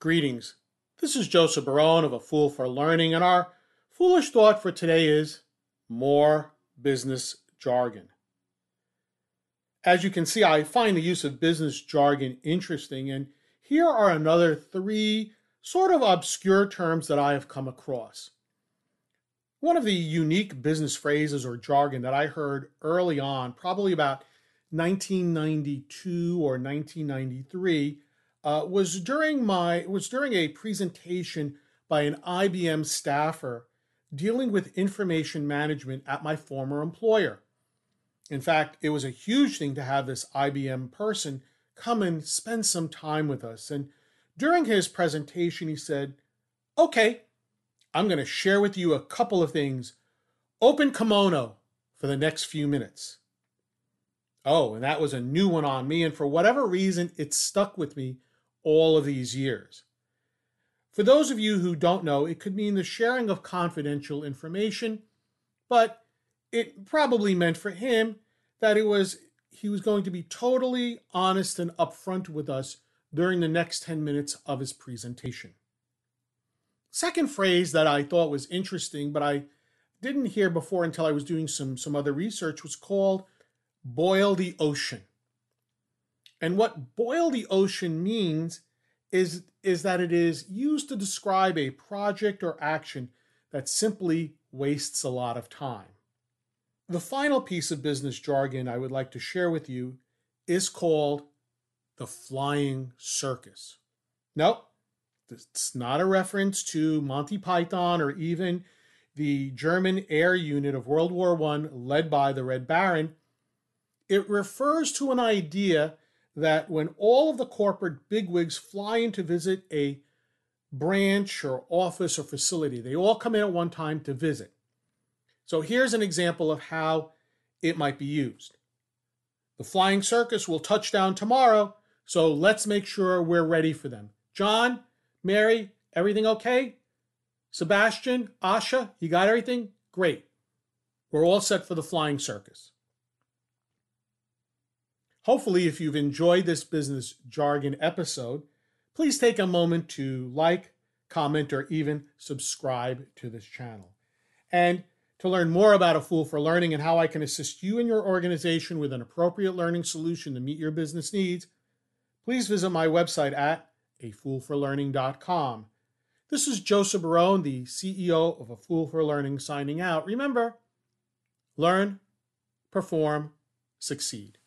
Greetings. This is Joseph Barone of A Fool for Learning, and our foolish thought for today is more business jargon. As you can see, I find the use of business jargon interesting, and here are another three sort of obscure terms that I have come across. One of the unique business phrases or jargon that I heard early on, probably about 1992 or 1993, uh, was during my was during a presentation by an IBM staffer dealing with information management at my former employer. In fact, it was a huge thing to have this IBM person come and spend some time with us. And during his presentation, he said, Okay, I'm going to share with you a couple of things. Open kimono for the next few minutes. Oh, and that was a new one on me. And for whatever reason, it stuck with me all of these years. For those of you who don't know, it could mean the sharing of confidential information, but it probably meant for him that it was he was going to be totally honest and upfront with us during the next 10 minutes of his presentation. Second phrase that I thought was interesting, but I didn't hear before until I was doing some, some other research, was called boil the ocean. And what boil the ocean means is, is that it is used to describe a project or action that simply wastes a lot of time. The final piece of business jargon I would like to share with you is called the flying circus. Nope, it's not a reference to Monty Python or even the German air unit of World War I led by the Red Baron. It refers to an idea that when all of the corporate bigwigs fly in to visit a branch or office or facility, they all come in at one time to visit. So here's an example of how it might be used. The flying circus will touch down tomorrow, so let's make sure we're ready for them. John, Mary, everything okay? Sebastian, Asha, you got everything? Great. We're all set for the flying circus. Hopefully, if you've enjoyed this business jargon episode, please take a moment to like, comment, or even subscribe to this channel. And to learn more about A Fool for Learning and how I can assist you and your organization with an appropriate learning solution to meet your business needs, please visit my website at afoolforlearning.com. This is Joseph Barone, the CEO of A Fool for Learning, signing out. Remember, learn, perform, succeed.